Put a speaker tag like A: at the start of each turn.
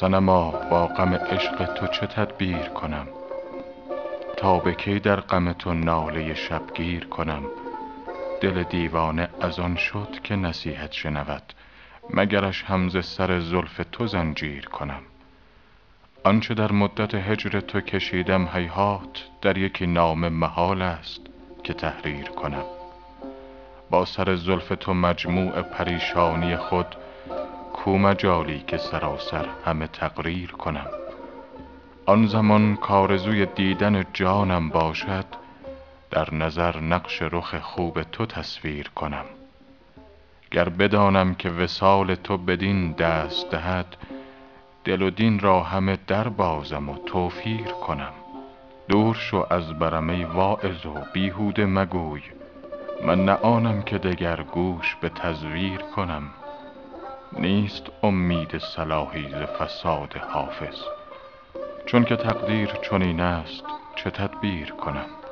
A: صنما با غم عشق تو چه تدبیر کنم؟ تا به کی در غم تو ناله شبگیر کنم؟ دل دیوانه از آن شد که نصیحت شنود مگرش هم ز سر زلف تو زنجیر کنم. آنچه در مدت هجر تو کشیدم هیهات در یکی نامه محال است که تحریر کنم. با سر زلف تو مجموع پریشانی خود کو مجالی که سراسر همه تقریر کنم. آن زمان کآرزوی دیدن جانم باشد در نظر نقش رخ خوب تو تصویر کنم. گر بدانم که وصال تو بدین دست دهد دل و دین را همه دربازم و توفیر کنم. دور شو از برم ای واعظ و بیهوده مگوی من نه آنم که دگر گوش به تزویر کنم. نیست امید صلاحی ز فساد حافظ. چونک تقدیر چنین است چه تدبیر کنم؟